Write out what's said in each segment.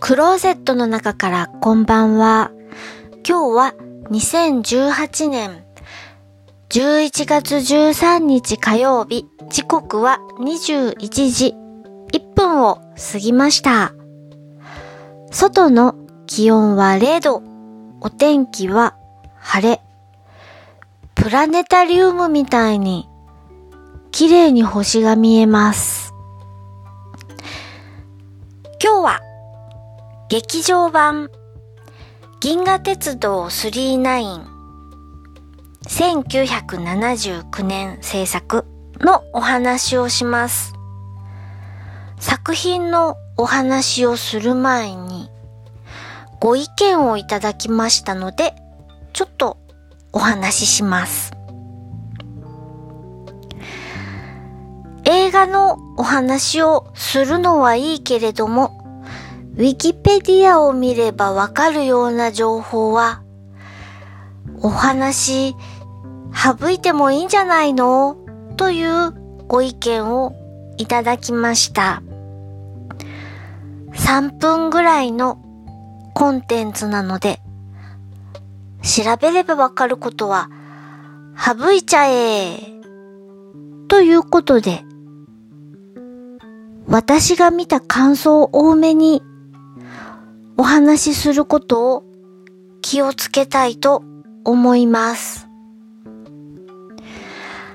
クローゼットの中からこんばんは。今日は2018年11月13日火曜日、時刻は21時1分を過ぎました。外の気温は0度、お天気は晴れ。プラネタリウムみたいに綺麗に星が見えます。劇場版銀河鉄道39 1979年制作のお話をします。作品のお話をする前にご意見をいただきましたので、ちょっとお話しします。映画のお話をするのはいいけれども、ウィキペディアを見ればわかるような情報は、お話省いてもいいんじゃないの？というご意見をいただきました。3分ぐらいのコンテンツなので、調べればわかることは省いちゃえということで、私が見た感想を多めにお話しすることを気をつけたいと思います。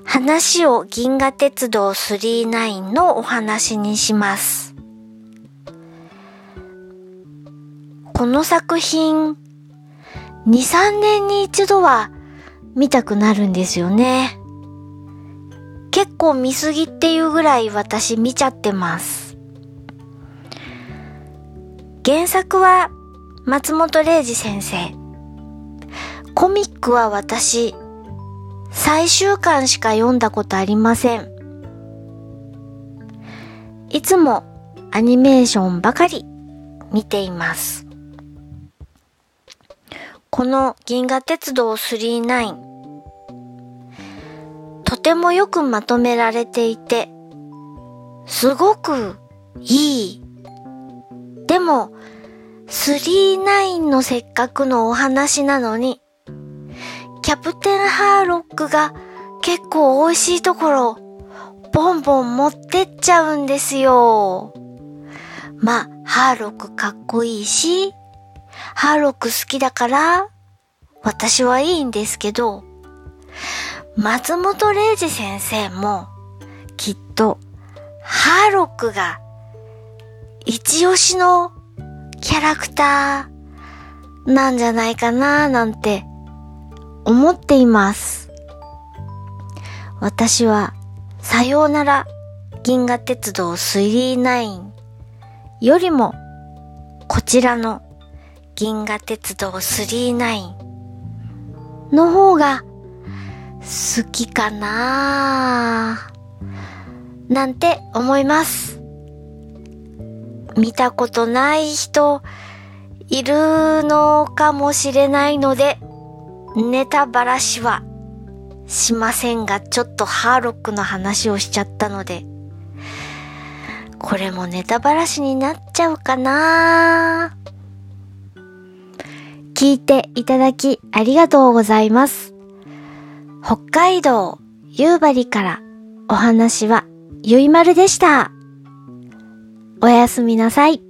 話を銀河鉄道39のお話にします。この作品、2、3年に一度は見たくなるんですよね。結構見すぎっていうぐらい私見ちゃってます。原作は松本零士先生。コミックは私、最終巻しか読んだことありません。いつもアニメーションばかり見ています。この銀河鉄道39とてもよくまとめられていて、すごくいい。でも、39のせっかくのお話なのに、キャプテンハーロックが結構美味しいところ、ボンボン持ってっちゃうんですよ。まあ、ハーロックかっこいいし、ハーロック好きだから、私はいいんですけど、松本零士先生も、きっと、ハーロックが、一押しのキャラクターなんじゃないかななんて思っています。私は、さようなら銀河鉄道39よりも、こちらの銀河鉄道39の方が好きかななんて思います。見たことない人いるのかもしれないので、ネタバラシはしませんが、ちょっとハーロックの話をしちゃったので、これもネタバラシになっちゃうかな聞いていただきありがとうございます。北海道夕張からお話はゆいまるでした。おやすみなさい。